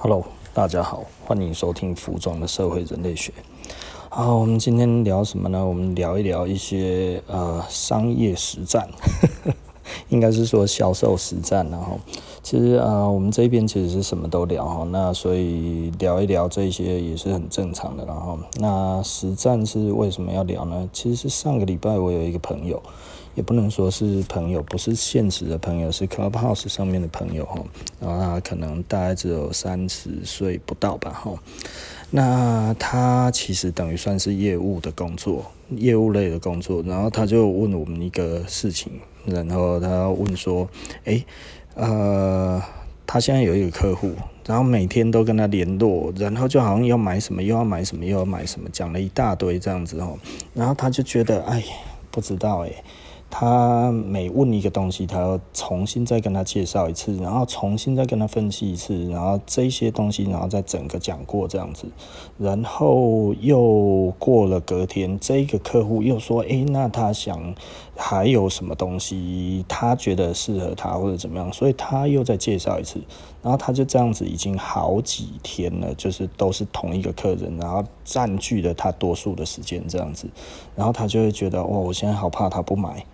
Hello，大家好，欢迎收听服装的社会人类学。好，我们今天聊什么呢？我们聊一聊一些呃商业实战，应该是说销售实战。然后，其实呃我们这边其实是什么都聊哈，那所以聊一聊这些也是很正常的。然后，那实战是为什么要聊呢？其实是上个礼拜我有一个朋友。也不能说是朋友，不是现实的朋友，是 Clubhouse 上面的朋友哈。然后他可能大概只有三十岁不到吧哈。那他其实等于算是业务的工作，业务类的工作。然后他就问我们一个事情，然后他问说：“诶，呃，他现在有一个客户，然后每天都跟他联络，然后就好像要买什么，又要买什么，又要买什么，讲了一大堆这样子哦。然后他就觉得，哎，不知道诶。他每问一个东西，他要重新再跟他介绍一次，然后重新再跟他分析一次，然后这些东西，然后再整个讲过这样子，然后又过了隔天，这个客户又说，诶，那他想还有什么东西，他觉得适合他或者怎么样，所以他又再介绍一次，然后他就这样子已经好几天了，就是都是同一个客人，然后占据了他多数的时间这样子，然后他就会觉得，哦，我现在好怕他不买。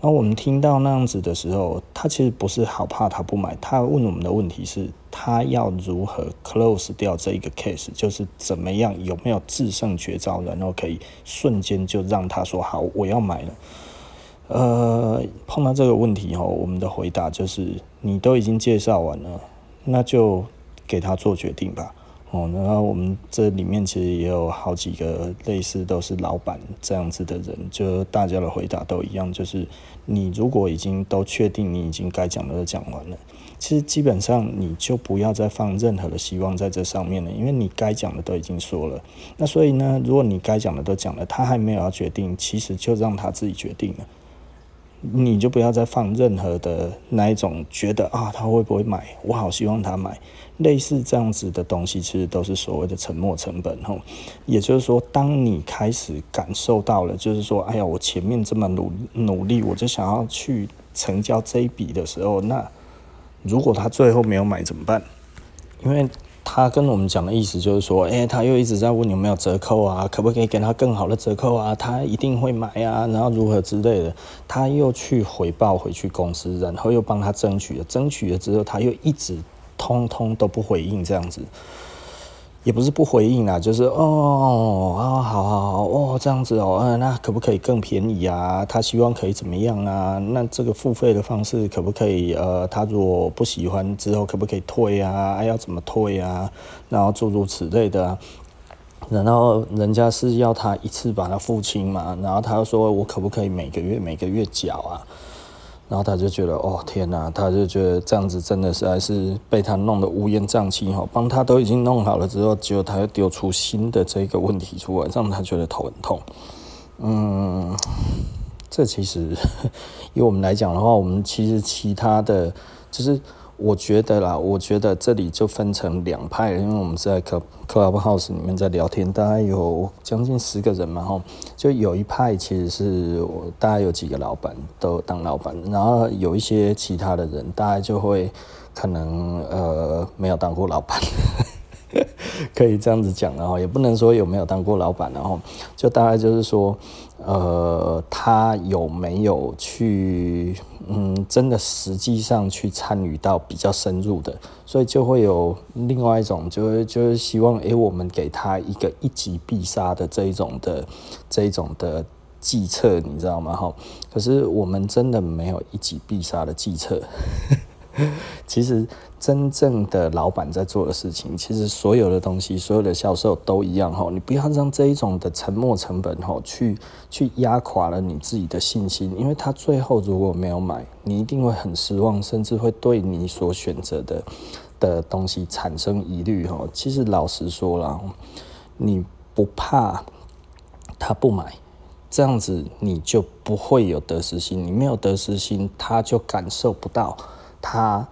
然后我们听到那样子的时候，他其实不是好怕他不买，他问我们的问题是，他要如何 close 掉这一个 case，就是怎么样，有没有制胜绝招，然后可以瞬间就让他说好，我要买了。呃，碰到这个问题后，我们的回答就是，你都已经介绍完了，那就给他做决定吧。哦，然后我们这里面其实也有好几个类似都是老板这样子的人，就大家的回答都一样，就是你如果已经都确定你已经该讲的都讲完了，其实基本上你就不要再放任何的希望在这上面了，因为你该讲的都已经说了。那所以呢，如果你该讲的都讲了，他还没有要决定，其实就让他自己决定了。你就不要再放任何的那一种觉得啊，他会不会买？我好希望他买。类似这样子的东西，其实都是所谓的沉没成本吼。也就是说，当你开始感受到了，就是说，哎呀，我前面这么努努力，我就想要去成交这一笔的时候，那如果他最后没有买怎么办？因为他跟我们讲的意思就是说，哎，他又一直在问有没有折扣啊，可不可以给他更好的折扣啊？他一定会买啊，然后如何之类的，他又去回报回去公司，然后又帮他争取了，争取了之后，他又一直通通都不回应，这样子。也不是不回应啦，就是哦啊，好好好哦，这样子哦，嗯，那可不可以更便宜啊？他希望可以怎么样啊？那这个付费的方式可不可以？呃，他如果不喜欢之后可不可以退啊？要怎么退啊？然后诸如此类的。然后人家是要他一次把它付清嘛，然后他又说我可不可以每个月每个月缴啊？然后他就觉得，哦天哪，他就觉得这样子真的是还是被他弄得乌烟瘴气哈，帮他都已经弄好了之后，结果他又丢出新的这个问题出来，让他觉得头很痛。嗯，这其实 以我们来讲的话，我们其实其他的就是。我觉得啦，我觉得这里就分成两派，因为我们在 Club Clubhouse 里面在聊天，大概有将近十个人嘛，吼，就有一派其实是我大概有几个老板都当老板，然后有一些其他的人，大概就会可能呃没有当过老板。可以这样子讲，然后也不能说有没有当过老板，然后就大概就是说，呃，他有没有去，嗯，真的实际上去参与到比较深入的，所以就会有另外一种，就是就是希望，诶，我们给他一个一击必杀的这一种的这一种的计策，你知道吗？哈，可是我们真的没有一击必杀的计策。其实，真正的老板在做的事情，其实所有的东西，所有的销售都一样哈。你不要让这一种的沉没成本哈，去去压垮了你自己的信心，因为他最后如果没有买，你一定会很失望，甚至会对你所选择的的东西产生疑虑哈。其实老实说了，你不怕他不买，这样子你就不会有得失心，你没有得失心，他就感受不到。他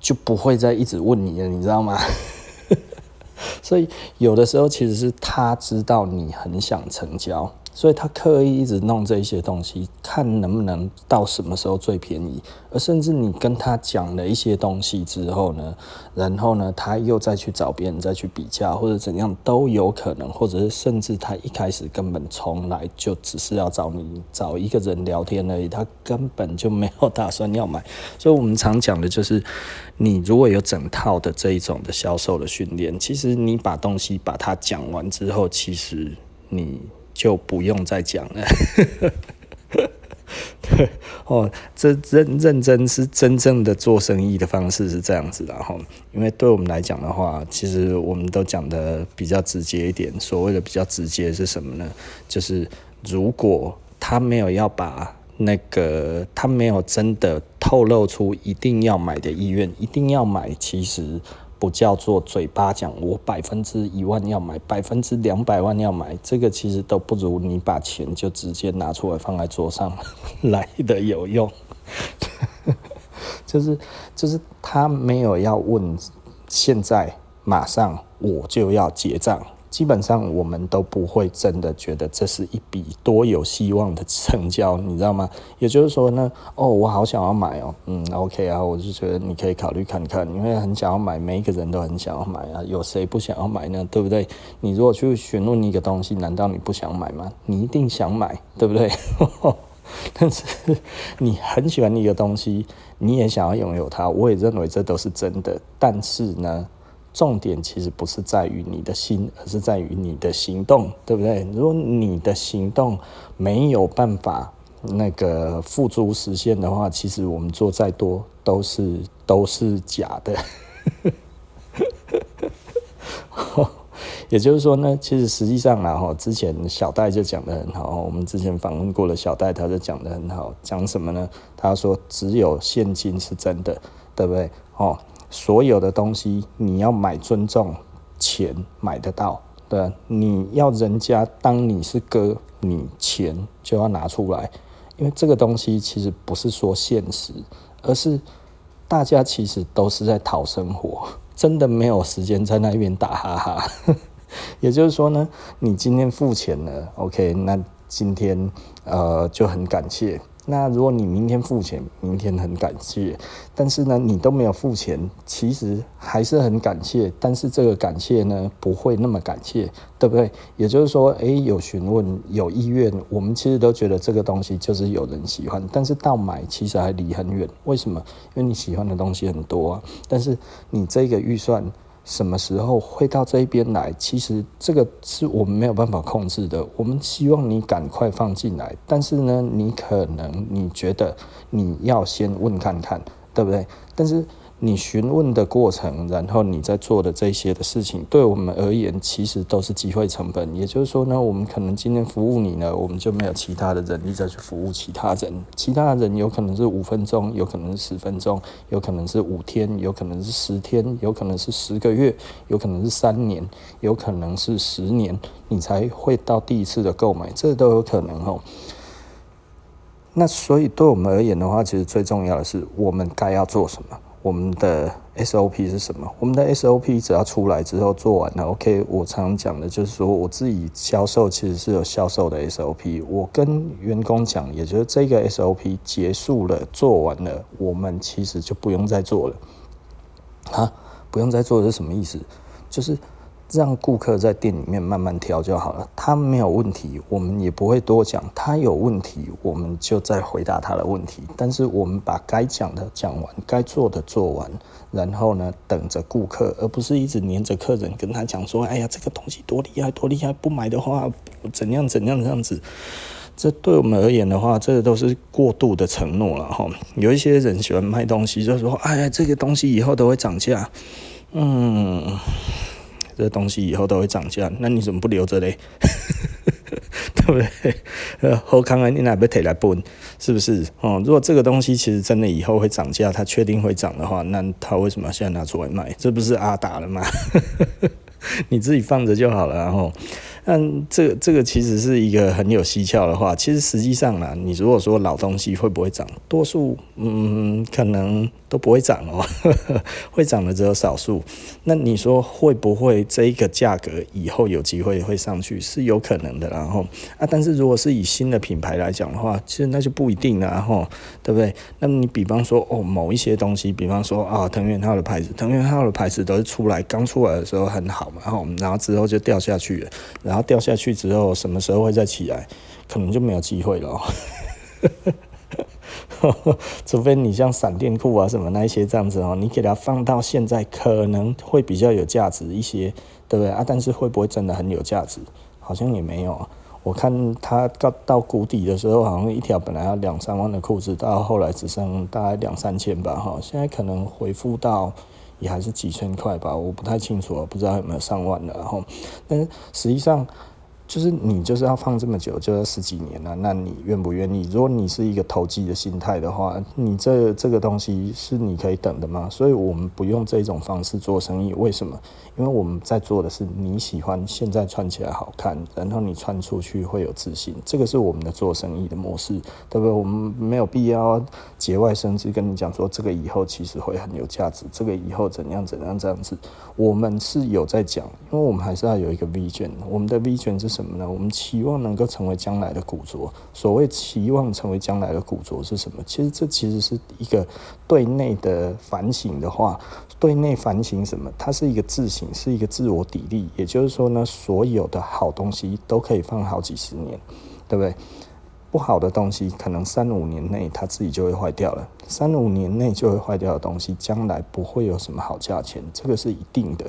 就不会再一直问你了，你知道吗？所以有的时候其实是他知道你很想成交，所以他刻意一直弄这些东西，看能不能到什么时候最便宜。而甚至你跟他讲了一些东西之后呢，然后呢，他又再去找别人再去比价或者怎样都有可能，或者是甚至他一开始根本从来就只是要找你找一个人聊天而已，他根本就没有打算要买。所以我们常讲的就是，你如果有整套的这一种的销售的训练，其实你把东西把它讲完之后，其实你。就不用再讲了，对哦，这认认真是真正的做生意的方式是这样子的哈，因为对我们来讲的话，其实我们都讲的比较直接一点，所谓的比较直接是什么呢？就是如果他没有要把那个，他没有真的透露出一定要买的意愿，一定要买，其实。不叫做嘴巴讲，我百分之一万要买，百分之两百万要买，这个其实都不如你把钱就直接拿出来放在桌上来的有用。就是就是他没有要问，现在马上我就要结账。基本上我们都不会真的觉得这是一笔多有希望的成交，你知道吗？也就是说呢，哦，我好想要买哦，嗯，OK 啊，我就觉得你可以考虑看看，因为很想要买，每一个人都很想要买啊，有谁不想要买呢？对不对？你如果去询问一个东西，难道你不想买吗？你一定想买，对不对？但是你很喜欢一个东西，你也想要拥有它，我也认为这都是真的，但是呢？重点其实不是在于你的心，而是在于你的行动，对不对？如果你的行动没有办法那个付诸实现的话，其实我们做再多都是都是假的。也就是说呢，其实实际上啊，哈，之前小戴就讲得很好，我们之前访问过了小戴，他就讲得很好，讲什么呢？他说只有现金是真的，对不对？哦。所有的东西，你要买尊重，钱买得到，对，你要人家当你是哥，你钱就要拿出来，因为这个东西其实不是说现实，而是大家其实都是在讨生活，真的没有时间在那边打哈哈。也就是说呢，你今天付钱了，OK，那今天呃就很感谢。那如果你明天付钱，明天很感谢，但是呢，你都没有付钱，其实还是很感谢，但是这个感谢呢，不会那么感谢，对不对？也就是说，诶，有询问，有意愿，我们其实都觉得这个东西就是有人喜欢，但是到买其实还离很远。为什么？因为你喜欢的东西很多啊，但是你这个预算。什么时候会到这一边来？其实这个是我们没有办法控制的。我们希望你赶快放进来，但是呢，你可能你觉得你要先问看看，对不对？但是。你询问的过程，然后你在做的这些的事情，对我们而言，其实都是机会成本。也就是说呢，我们可能今天服务你呢，我们就没有其他的人力再去服务其他人。其他人有可能是五分钟，有可能是十分钟，有可能是五天，有可能是十天，有可能是十个月，有可能是三年，有可能是十年，你才会到第一次的购买，这都有可能哦。那所以对我们而言的话，其实最重要的是，我们该要做什么。我们的 SOP 是什么？我们的 SOP 只要出来之后做完了，OK。我常常讲的就是说，我自己销售其实是有销售的 SOP。我跟员工讲，也就是这个 SOP 结束了，做完了，我们其实就不用再做了。啊，不用再做是什么意思？就是。让顾客在店里面慢慢挑就好了，他没有问题，我们也不会多讲；他有问题，我们就再回答他的问题。但是我们把该讲的讲完，该做的做完，然后呢，等着顾客，而不是一直黏着客人跟他讲说：“哎呀，这个东西多厉害，多厉害，不买的话怎样怎样这样子。”这对我们而言的话，这都是过度的承诺了哈。有一些人喜欢卖东西，就说：“哎呀，这个东西以后都会涨价。”嗯。这东西以后都会涨价，那你怎么不留着嘞？对不对？呃，好康啊，你哪要提来本？是不是？哦，如果这个东西其实真的以后会涨价，它确定会涨的话，那他为什么要现在拿出来卖？这不是阿达了吗？你自己放着就好了，然后，但这这个其实是一个很有蹊跷的话。其实实际上呢，你如果说老东西会不会涨，多数嗯可能都不会涨哦，会涨的只有少数。那你说会不会这一个价格以后有机会会上去，是有可能的。然后啊，但是如果是以新的品牌来讲的话，其实那就不一定了，然后对不对？那你比方说哦，某一些东西，比方说啊，藤原浩的牌子，藤原浩的牌子都是出来刚出来的时候很好嘛，然后然后之后就掉下去了，然然后掉下去之后，什么时候会再起来，可能就没有机会了。除非你像闪电裤啊什么那一些这样子哦，你给它放到现在可能会比较有价值一些，对不对啊？但是会不会真的很有价值？好像也没有。我看它到到谷底的时候，好像一条本来要两三万的裤子，到后来只剩大概两三千吧，哈。现在可能恢复到也还是几千块吧，我不太清楚，不知道有没有上万的，然后，但是实际上。就是你就是要放这么久，就要十几年了，那你愿不愿意？如果你是一个投机的心态的话，你这这个东西是你可以等的吗？所以我们不用这种方式做生意，为什么？因为我们在做的是你喜欢现在穿起来好看，然后你穿出去会有自信，这个是我们的做生意的模式，对不对？我们没有必要节外生枝跟你讲说这个以后其实会很有价值，这个以后怎样怎样这样子，我们是有在讲，因为我们还是要有一个 vision，我们的 vision 是。什么呢？我们期望能够成为将来的古着。所谓期望成为将来的古着是什么？其实这其实是一个对内的反省的话，对内反省什么？它是一个自省，是一个自我砥砺。也就是说呢，所有的好东西都可以放好几十年，对不对？不好的东西可能三五年内它自己就会坏掉了。三五年内就会坏掉的东西，将来不会有什么好价钱，这个是一定的。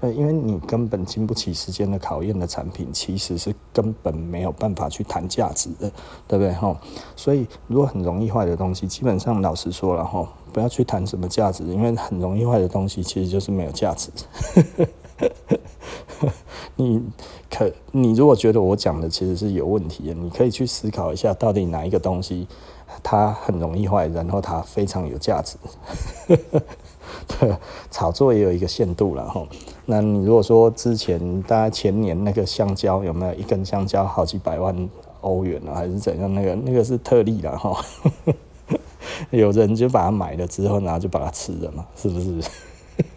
呃，因为你根本经不起时间的考验的产品，其实是根本没有办法去谈价值的，对不对？哈，所以如果很容易坏的东西，基本上老实说了哈，不要去谈什么价值，因为很容易坏的东西其实就是没有价值。你可，你如果觉得我讲的其实是有问题的，你可以去思考一下，到底哪一个东西它很容易坏，然后它非常有价值。对，炒作也有一个限度了哈。那你如果说之前大家前年那个香蕉有没有一根香蕉好几百万欧元啊，还是怎样？那个那个是特例了哈。有人就把它买了之后，然后就把它吃了嘛，是不是？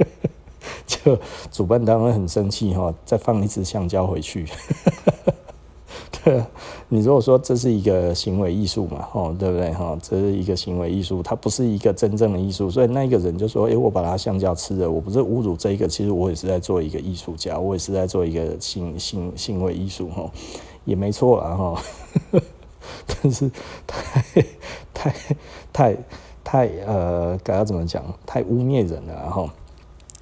就主办单位很生气哈，再放一只香蕉回去。你如果说这是一个行为艺术嘛，哦，对不对哈？这是一个行为艺术，它不是一个真正的艺术，所以那个人就说：“诶，我把它香蕉吃了，我不是侮辱这个，其实我也是在做一个艺术家，我也是在做一个行行行为艺术哈，也没错了哈。但是太太太太呃，该要怎么讲？太污蔑人了哈。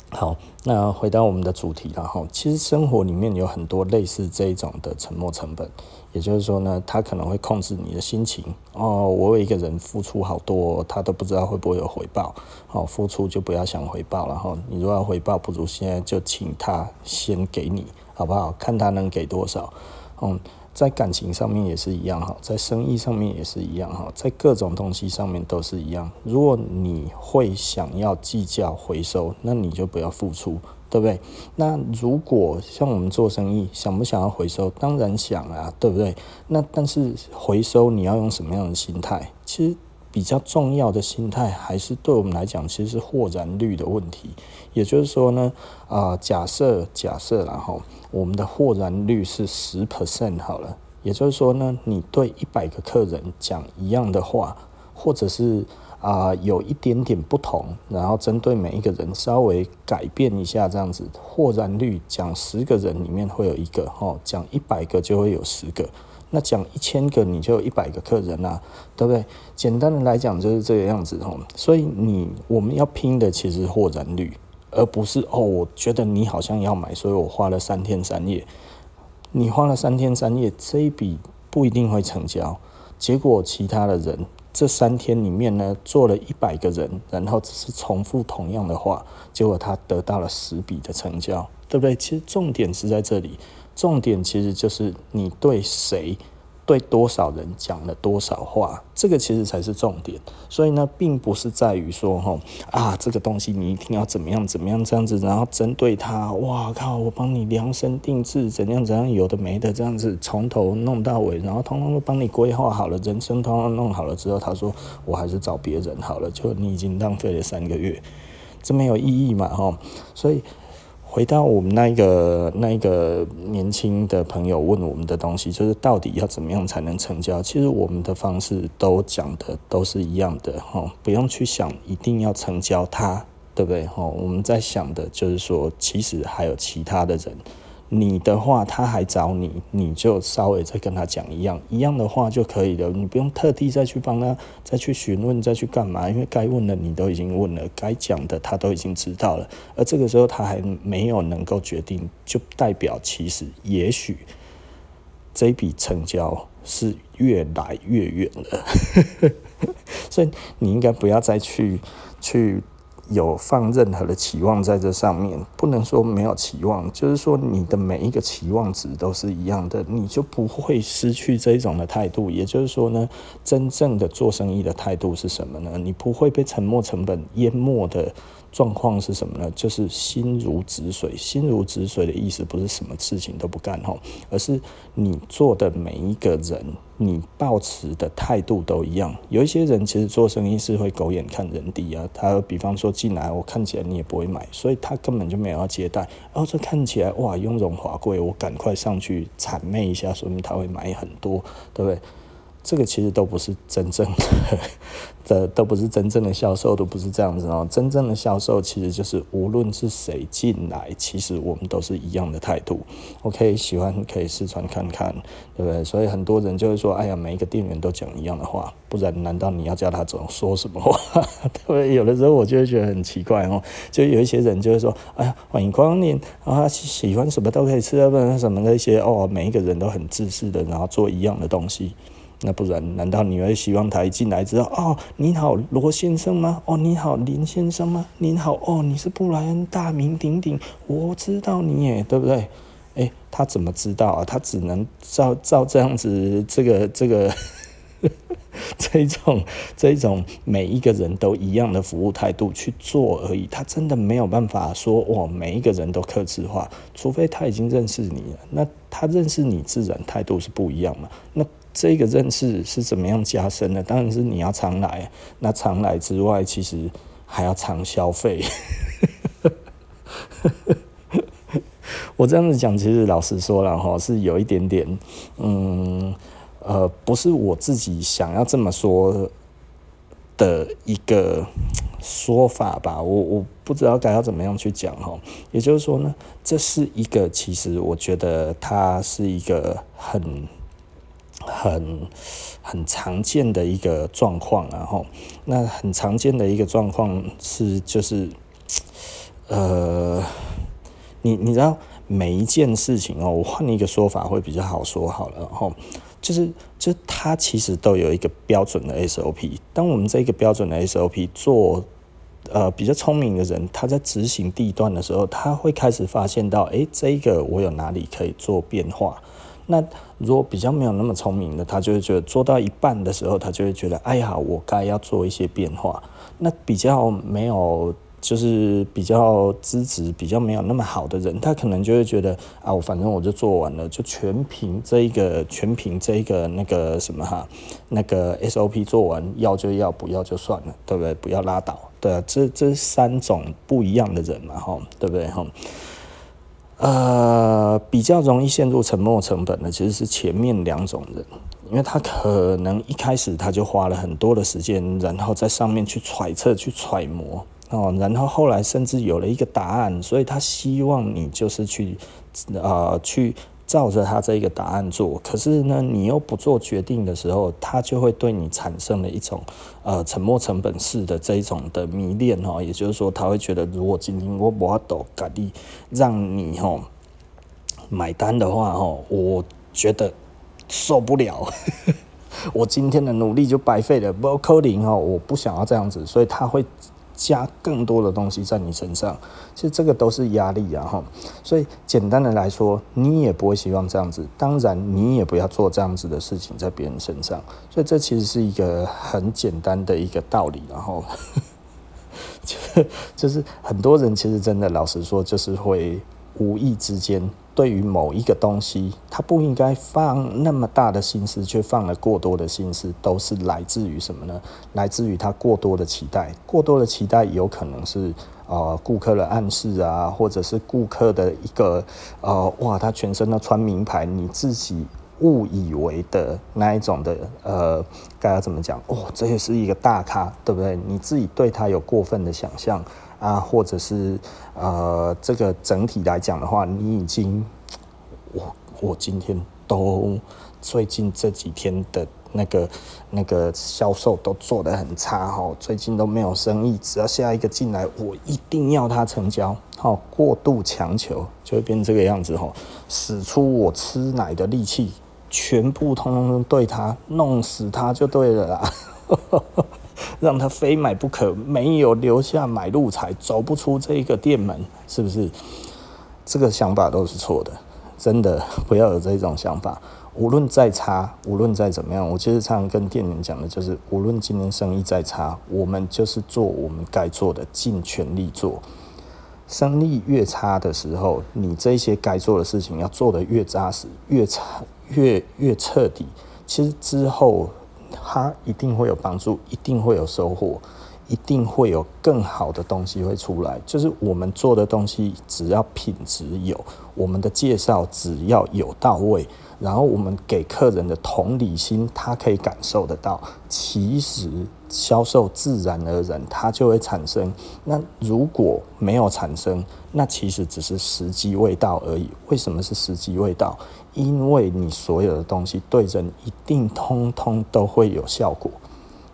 好，那回到我们的主题了哈。其实生活里面有很多类似这一种的沉没成本，也就是说呢，他可能会控制你的心情哦。我有一个人付出好多，他都不知道会不会有回报。好，付出就不要想回报了哈。你如果要回报，不如现在就请他先给你，好不好？看他能给多少。嗯。在感情上面也是一样哈，在生意上面也是一样哈，在各种东西上面都是一样。如果你会想要计较回收，那你就不要付出，对不对？那如果像我们做生意，想不想要回收？当然想啊，对不对？那但是回收你要用什么样的心态？其实。比较重要的心态，还是对我们来讲，其实是获燃率的问题。也就是说呢，啊、假设假设然后我们的获燃率是十 percent 好了。也就是说呢，你对一百个客人讲一样的话，或者是啊、有一点点不同，然后针对每一个人稍微改变一下这样子，获燃率讲十个人里面会有一个，哦，讲一百个就会有十个。那讲一千个，你就有一百个客人啊，对不对？简单的来讲就是这个样子吼。所以你我们要拼的其实是获燃率，而不是哦，我觉得你好像要买，所以我花了三天三夜。你花了三天三夜，这一笔不一定会成交。结果其他的人这三天里面呢，做了一百个人，然后只是重复同样的话，结果他得到了十笔的成交，对不对？其实重点是在这里。重点其实就是你对谁，对多少人讲了多少话，这个其实才是重点。所以呢，并不是在于说哈啊，这个东西你一定要怎么样怎么样这样子，然后针对他，哇靠，我帮你量身定制，怎样怎样，有的没的这样子，从头弄到尾，然后通通都帮你规划好了，人生通通弄好了之后，他说我还是找别人好了，就你已经浪费了三个月，这没有意义嘛哈，所以。回到我们那个那个年轻的朋友问我们的东西，就是到底要怎么样才能成交？其实我们的方式都讲的都是一样的哈，不用去想一定要成交他，对不对哈？我们在想的就是说，其实还有其他的人。你的话，他还找你，你就稍微再跟他讲一样一样的话就可以了，你不用特地再去帮他再去询问再去干嘛，因为该问的你都已经问了，该讲的他都已经知道了，而这个时候他还没有能够决定，就代表其实也许这笔成交是越来越远了，所以你应该不要再去去。有放任何的期望在这上面，不能说没有期望，就是说你的每一个期望值都是一样的，你就不会失去这一种的态度。也就是说呢，真正的做生意的态度是什么呢？你不会被沉没成本淹没的。状况是什么呢？就是心如止水。心如止水的意思不是什么事情都不干吼，而是你做的每一个人，你抱持的态度都一样。有一些人其实做生意是会狗眼看人低啊，他比方说进来，我看起来你也不会买，所以他根本就没有要接待。然后这看起来哇，雍容华贵，我赶快上去谄媚一下，说明他会买很多，对不对？这个其实都不是真正的，的都不是真正的销售，都不是这样子哦。真正的销售其实就是无论是谁进来，其实我们都是一样的态度。OK，喜欢可以试穿看看，对不对？所以很多人就会说：“哎呀，每一个店员都讲一样的话，不然难道你要叫他总说什么话？” 对不对？有的时候我就会觉得很奇怪哦，就有一些人就会说：“哎呀，欢迎光临啊，喜欢什么都可以吃啊，不然什么那些哦，每一个人都很自私的，然后做一样的东西。”那不然，难道你会希望他一进来之后，哦，你好，罗先生吗？哦，你好，林先生吗？您好，哦，你是布莱恩，大名鼎鼎，我知道你耶，对不对？诶，他怎么知道啊？他只能照照这样子，这个这个，这种这种每一个人都一样的服务态度去做而已。他真的没有办法说，哇，每一个人都客制化，除非他已经认识你了。那他认识你，自然态度是不一样嘛。那这个认识是怎么样加深的？当然是你要常来，那常来之外，其实还要常消费。我这样子讲，其实老实说了哈，是有一点点，嗯，呃，不是我自己想要这么说的一个说法吧？我我不知道该要怎么样去讲哈。也就是说呢，这是一个，其实我觉得它是一个很。很很常见的一个状况，然后那很常见的一个状况是，就是，呃，你你知道每一件事情哦，我换一个说法会比较好说好了，然后就是就它其实都有一个标准的 SOP。当我们这个标准的 SOP 做呃比较聪明的人，他在执行地段的时候，他会开始发现到，诶，这个我有哪里可以做变化。那如果比较没有那么聪明的，他就会觉得做到一半的时候，他就会觉得，哎呀，我该要做一些变化。那比较没有，就是比较资质比较没有那么好的人，他可能就会觉得，啊，我反正我就做完了，就全凭这一个，全凭这一个那个什么哈，那个 SOP 做完，要就要，不要就算了，对不对？不要拉倒，对，这这三种不一样的人嘛，哈，对不对？哈。呃，比较容易陷入沉没成本的其实是前面两种人，因为他可能一开始他就花了很多的时间，然后在上面去揣测、去揣摩哦，然后后来甚至有了一个答案，所以他希望你就是去啊、去。照着他这个答案做，可是呢，你又不做决定的时候，他就会对你产生了一种呃沉没成本式的这一种的迷恋哈，也就是说，他会觉得如果今天我不都搞定让你哈买单的话哈，我觉得受不了，我今天的努力就白费了，不扣零哈，我不想要这样子，所以他会。加更多的东西在你身上，其实这个都是压力啊哈。所以简单的来说，你也不会希望这样子，当然你也不要做这样子的事情在别人身上。所以这其实是一个很简单的一个道理，然后 就就是很多人其实真的老实说，就是会无意之间。对于某一个东西，他不应该放那么大的心思，却放了过多的心思，都是来自于什么呢？来自于他过多的期待。过多的期待有可能是呃顾客的暗示啊，或者是顾客的一个呃哇，他全身都穿名牌，你自己误以为的那一种的呃，该要怎么讲？哦，这也是一个大咖，对不对？你自己对他有过分的想象。啊，或者是呃，这个整体来讲的话，你已经，我我今天都最近这几天的那个那个销售都做得很差哈，最近都没有生意，只要下一个进来，我一定要他成交，好，过度强求就会变这个样子哈，使出我吃奶的力气，全部通通对他弄死他就对了啦。让他非买不可，没有留下买路财，走不出这一个店门，是不是？这个想法都是错的，真的不要有这种想法。无论再差，无论再怎么样，我其实常常跟店员讲的就是，无论今天生意再差，我们就是做我们该做的，尽全力做。生意越差的时候，你这些该做的事情要做得越扎实，越差越越彻底。其实之后。他一定会有帮助，一定会有收获，一定会有更好的东西会出来。就是我们做的东西，只要品质有，我们的介绍只要有到位，然后我们给客人的同理心，他可以感受得到。其实销售自然而然，它就会产生。那如果没有产生，那其实只是时机未到而已。为什么是时机未到？因为你所有的东西对人一定通通都会有效果，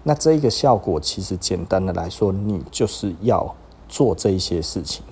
那这个效果其实简单的来说，你就是要做这一些事情，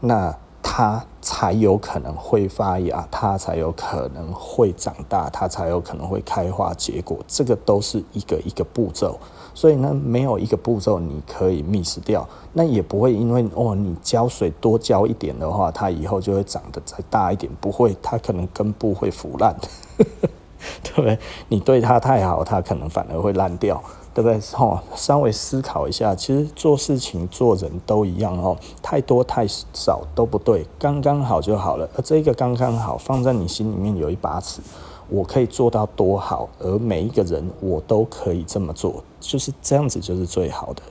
那它才有可能会发芽，它才有可能会长大，它才有可能会开花结果，这个都是一个一个步骤。所以呢，没有一个步骤你可以 miss 掉，那也不会因为哦，你浇水多浇一点的话，它以后就会长得再大一点，不会，它可能根部会腐烂，对 不对？你对它太好，它可能反而会烂掉，对不对？哦，稍微思考一下，其实做事情做人都一样哦，太多太少都不对，刚刚好就好了。而这个刚刚好放在你心里面有一把尺。我可以做到多好，而每一个人我都可以这么做，就是这样子，就是最好的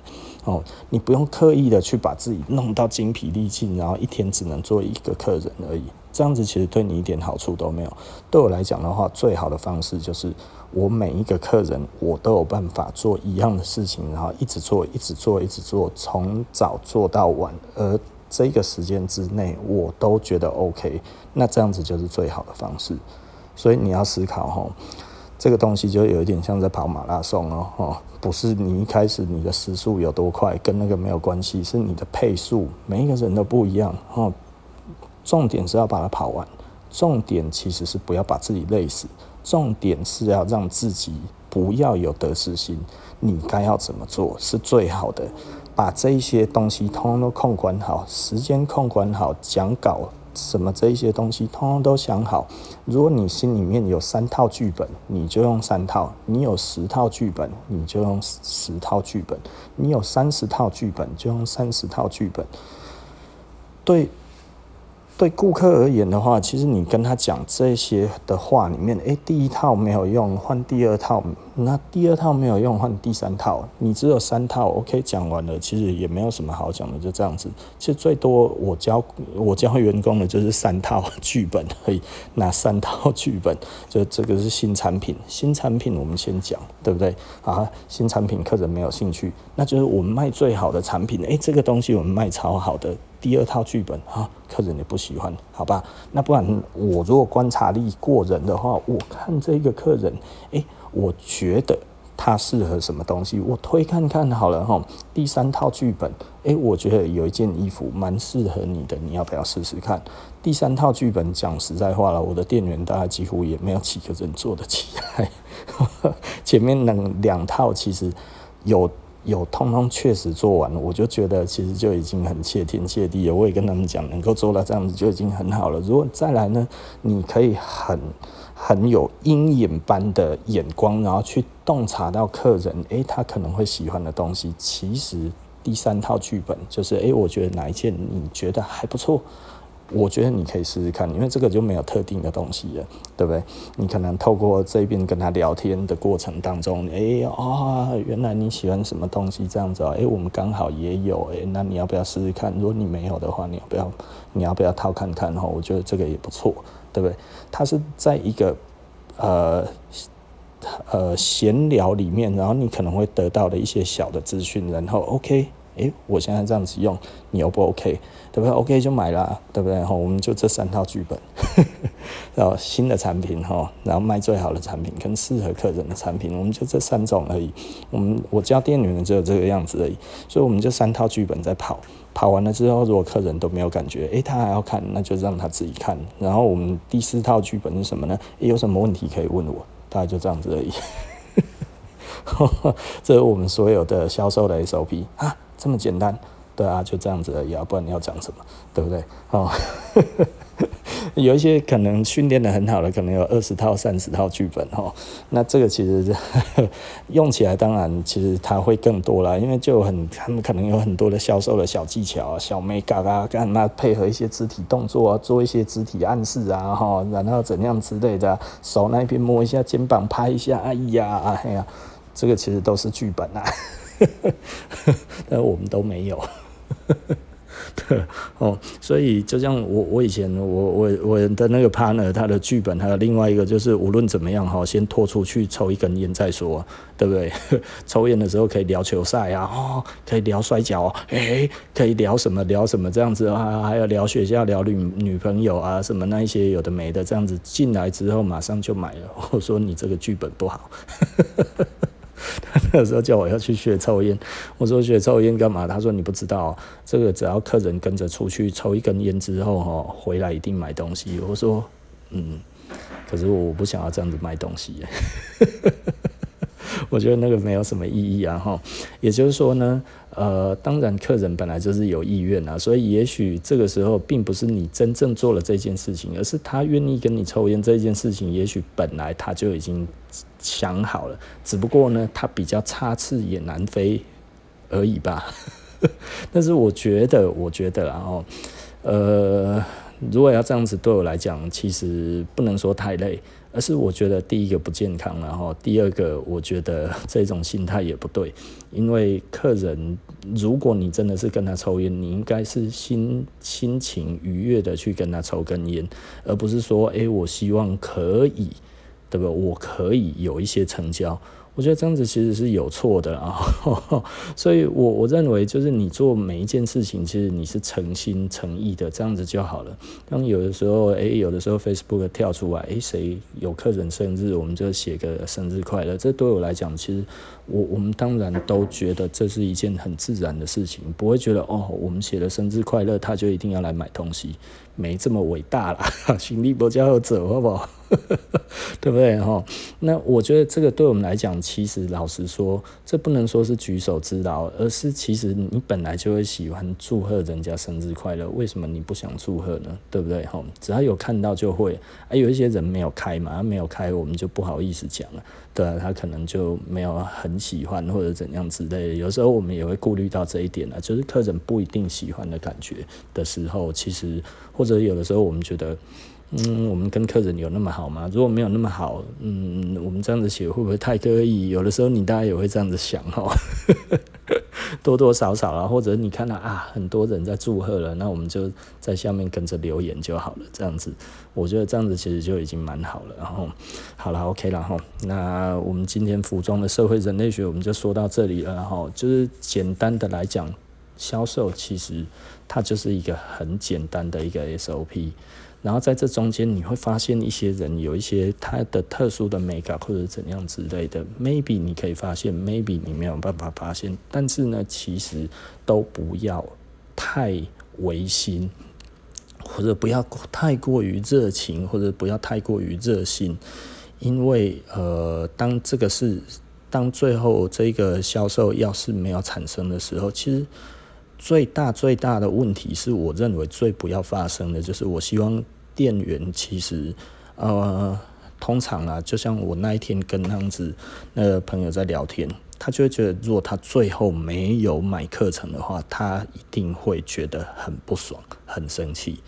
哦。你不用刻意的去把自己弄到精疲力尽，然后一天只能做一个客人而已，这样子其实对你一点好处都没有。对我来讲的话，最好的方式就是我每一个客人我都有办法做一样的事情，然后一直做，一直做，一直做，从早做到晚，而这个时间之内我都觉得 OK，那这样子就是最好的方式。所以你要思考哈，这个东西就有一点像在跑马拉松哦，不是你一开始你的时速有多快，跟那个没有关系，是你的配速，每一个人都不一样哦。重点是要把它跑完，重点其实是不要把自己累死，重点是要让自己不要有得失心。你该要怎么做是最好的，把这一些东西通通都控管好，时间控管好，讲稿。什么这一些东西，通通都想好。如果你心里面有三套剧本，你就用三套；你有十套剧本，你就用十套剧本；你有三十套剧本，就用三十套剧本。对。对顾客而言的话，其实你跟他讲这些的话里面，诶，第一套没有用，换第二套；那第二套没有用，换第三套。你只有三套，OK，讲完了，其实也没有什么好讲的，就这样子。其实最多我教我教员工的就是三套剧本而已，那三套剧本，就这个是新产品，新产品我们先讲，对不对？啊，新产品客人没有兴趣，那就是我们卖最好的产品，诶，这个东西我们卖超好的。第二套剧本啊，客人也不喜欢，好吧？那不然我如果观察力过人的话，我看这个客人，诶，我觉得他适合什么东西，我推看看好了哈。第三套剧本，诶，我觉得有一件衣服蛮适合你的，你要不要试试看？第三套剧本讲实在话了，我的店员大概几乎也没有几个人做得起来。前面两两套其实有。有通通确实做完了，我就觉得其实就已经很谢天谢地了。我也跟他们讲，能够做到这样子就已经很好了。如果再来呢，你可以很很有鹰眼般的眼光，然后去洞察到客人，诶、他可能会喜欢的东西。其实第三套剧本就是，诶、我觉得哪一件你觉得还不错。我觉得你可以试试看，因为这个就没有特定的东西了，对不对？你可能透过这边跟他聊天的过程当中，哎啊、哦，原来你喜欢什么东西这样子啊？哎，我们刚好也有，哎，那你要不要试试看？如果你没有的话，你要不要？你要不要套看看？哈，我觉得这个也不错，对不对？他是在一个呃呃闲聊里面，然后你可能会得到的一些小的资讯，然后 OK。诶，我现在这样子用，你 O 不 OK？对不对？OK 就买了，对不对？哈，我们就这三套剧本，然后新的产品哈，然后卖最好的产品跟适合客人的产品，我们就这三种而已。我们我教店员的只有这个样子而已，所以我们就三套剧本在跑，跑完了之后，如果客人都没有感觉，诶，他还要看，那就让他自己看。然后我们第四套剧本是什么呢？诶，有什么问题可以问我，大概就这样子而已。这是我们所有的销售的 SOP 啊。这么简单，对啊，就这样子而已啊，不然你要讲什么，对不对？哦，有一些可能训练得很好的，可能有二十套、三十套剧本哦。那这个其实 用起来，当然其实它会更多啦，因为就很他们可能有很多的销售的小技巧啊、小眉角啊，干嘛配合一些肢体动作啊，做一些肢体暗示啊，哈，然后怎样之类的，手那边摸一下，肩膀拍一下，哎呀，哎呀，这个其实都是剧本啊。但我们都没有，对哦，所以就像我我以前我我我的那个 partner，他的剧本还有另外一个就是无论怎么样哈，先拖出去抽一根烟再说，对不对？抽烟的时候可以聊球赛啊，哦，可以聊摔跤，哎，可以聊什么聊什么这样子啊，还有聊学校聊女女朋友啊什么那一些有的没的这样子进来之后马上就买了，我说你这个剧本不好。他那时候叫我要去学抽烟，我说学抽烟干嘛？他说你不知道，这个只要客人跟着出去抽一根烟之后，哈，回来一定买东西。我说，嗯，可是我不想要这样子卖东西。我觉得那个没有什么意义啊，哈。也就是说呢，呃，当然客人本来就是有意愿啊，所以也许这个时候并不是你真正做了这件事情，而是他愿意跟你抽烟这件事情，也许本来他就已经想好了，只不过呢，他比较插翅也难飞而已吧。但是我觉得，我觉得然后，呃，如果要这样子对我来讲，其实不能说太累。而是我觉得第一个不健康，然后第二个我觉得 这种心态也不对，因为客人如果你真的是跟他抽烟，你应该是心心情愉悦的去跟他抽根烟，而不是说，诶，我希望可以，对不？我可以有一些成交。我觉得这样子其实是有错的啊，所以我我认为就是你做每一件事情，其实你是诚心诚意的，这样子就好了。当有的时候，诶，有的时候 Facebook 跳出来，诶，谁有客人生日，我们就写个生日快乐。这对我来讲，其实我我们当然都觉得这是一件很自然的事情，不会觉得哦，我们写了生日快乐，他就一定要来买东西，没这么伟大啦，心力不交者，好不好？对不对哈？那我觉得这个对我们来讲，其实老实说，这不能说是举手之劳，而是其实你本来就会喜欢祝贺人家生日快乐，为什么你不想祝贺呢？对不对哈？只要有看到就会，啊，有一些人没有开嘛，没有开，我们就不好意思讲了。对啊，他可能就没有很喜欢或者怎样之类的。有时候我们也会顾虑到这一点啊，就是客人不一定喜欢的感觉的时候，其实或者有的时候我们觉得。嗯，我们跟客人有那么好吗？如果没有那么好，嗯，我们这样子写会不会太刻意？有的时候你大概也会这样子想哦，多多少少啊，或者你看到啊，很多人在祝贺了，那我们就在下面跟着留言就好了，这样子，我觉得这样子其实就已经蛮好了。然后，好了，OK 了哈，那我们今天服装的社会人类学我们就说到这里了，然后就是简单的来讲，销售其实它就是一个很简单的一个 SOP。然后在这中间，你会发现一些人有一些他的特殊的美感或者怎样之类的，maybe 你可以发现，maybe 你没有办法发现。但是呢，其实都不要太违心，或者不要太过于热情，或者不要太过于热心，因为呃，当这个是当最后这个销售要是没有产生的时候，其实最大最大的问题是我认为最不要发生的，就是我希望店员其实呃，通常啊，就像我那一天跟那样子那个朋友在聊天，他就会觉得，如果他最后没有买课程的话，他一定会觉得很不爽、很生气，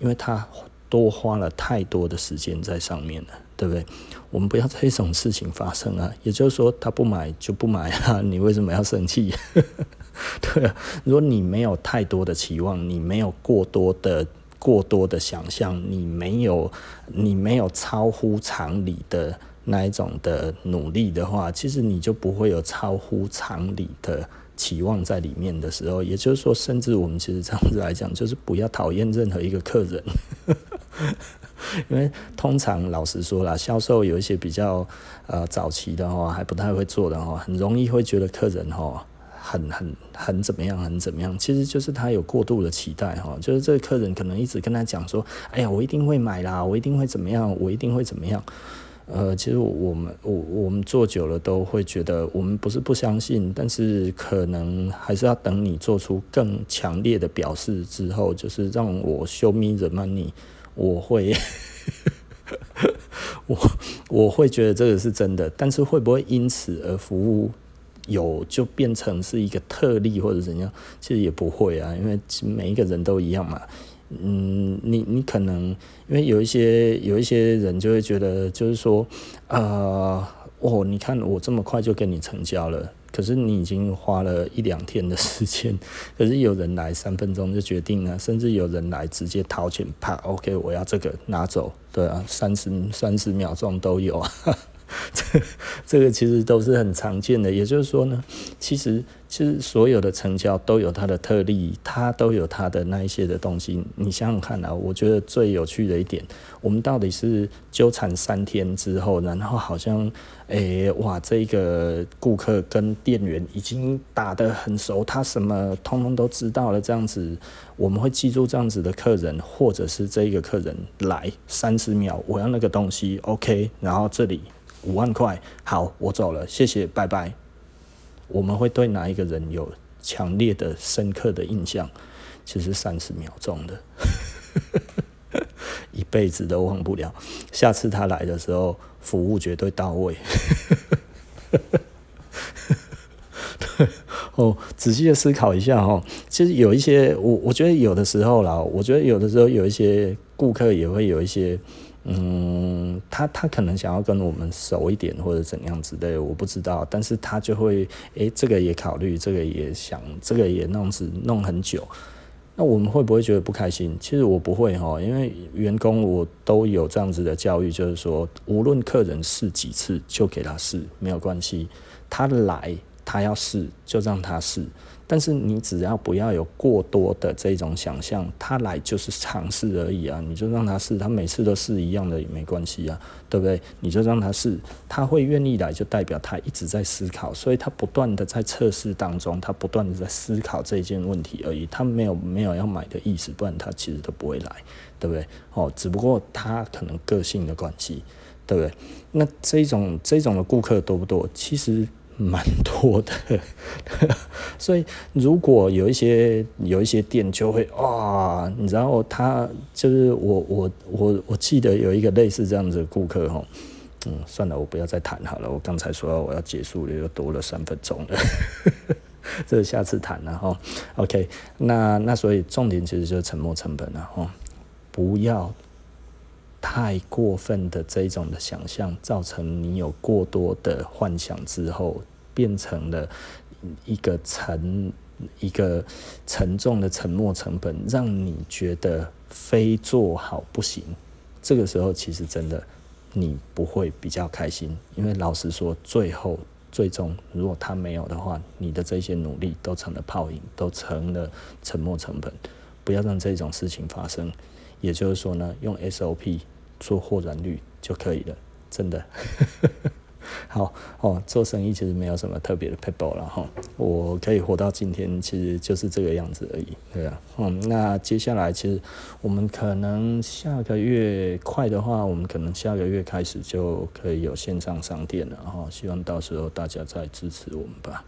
因为他。多花了太多的时间在上面了，对不对？我们不要这种事情发生啊！也就是说，他不买就不买啊，你为什么要生气？对啊，如果你没有太多的期望，你没有过多的过多的想象，你没有你没有超乎常理的那一种的努力的话，其实你就不会有超乎常理的。期望在里面的时候，也就是说，甚至我们其实这样子来讲，就是不要讨厌任何一个客人，因为通常老实说啦，销售有一些比较呃早期的话，还不太会做的哈，很容易会觉得客人哈很很很怎么样，很怎么样，其实就是他有过度的期待哈，就是这个客人可能一直跟他讲说，哎呀，我一定会买啦，我一定会怎么样，我一定会怎么样。呃，其实我们我我们做久了都会觉得，我们不是不相信，但是可能还是要等你做出更强烈的表示之后，就是让我 show me the money，我会 我我会觉得这个是真的，但是会不会因此而服务有就变成是一个特例或者怎样？其实也不会啊，因为每一个人都一样嘛。嗯，你你可能因为有一些有一些人就会觉得，就是说，呃，哦，你看我这么快就跟你成交了，可是你已经花了一两天的时间，可是有人来三分钟就决定了，甚至有人来直接掏钱，啪，OK，我要这个拿走，对啊，三十三十秒钟都有啊。这这个其实都是很常见的，也就是说呢，其实其实所有的成交都有它的特例，它都有它的那一些的东西。你想想看啊，我觉得最有趣的一点，我们到底是纠缠三天之后，然后好像，诶，哇，这个顾客跟店员已经打得很熟，他什么通通都知道了，这样子我们会记住这样子的客人，或者是这一个客人来三十秒，我要那个东西，OK，然后这里。五万块，好，我走了，谢谢，拜拜。我们会对哪一个人有强烈的、深刻的印象？其实三十秒钟的，一辈子都忘不了。下次他来的时候，服务绝对到位。哦，仔细的思考一下哦。其实有一些，我我觉得有的时候啦，我觉得有的时候有一些顾客也会有一些。嗯，他他可能想要跟我们熟一点或者怎样之类，我不知道。但是他就会，诶、这个也考虑，这个也想，这个也弄子弄很久。那我们会不会觉得不开心？其实我不会哈，因为员工我都有这样子的教育，就是说，无论客人试几次，就给他试，没有关系。他来，他要试，就让他试。但是你只要不要有过多的这种想象，他来就是尝试而已啊，你就让他试，他每次都试一样的也没关系啊，对不对？你就让他试，他会愿意来，就代表他一直在思考，所以他不断的在测试当中，他不断的在思考这件问题而已，他没有没有要买的意思，不然他其实都不会来，对不对？哦，只不过他可能个性的关系，对不对？那这种这种的顾客多不多？其实。蛮多的，所以如果有一些有一些店就会啊，你知道他就是我我我我记得有一个类似这样子的顾客哈，嗯，算了，我不要再谈好了，我刚才说我要结束了，又多了三分钟了，这下次谈了哈，OK，那那所以重点其实就是沉没成本了哈，不要。太过分的这种的想象，造成你有过多的幻想之后，变成了一个沉一个沉重的沉没成本，让你觉得非做好不行。这个时候，其实真的你不会比较开心，因为老实说，最后最终如果他没有的话，你的这些努力都成了泡影，都成了沉没成本。不要让这种事情发生。也就是说呢，用 SOP 做货转率就可以了，真的。好哦，做生意其实没有什么特别的 people 了哈。我可以活到今天，其实就是这个样子而已，对啊。嗯，那接下来其实我们可能下个月快的话，我们可能下个月开始就可以有线上商店了哈。希望到时候大家再支持我们吧。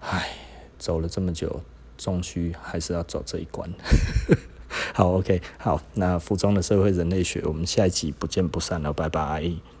唉，走了这么久，终须还是要走这一关。好，OK，好，那服装的社会人类学，我们下一集不见不散了，拜拜。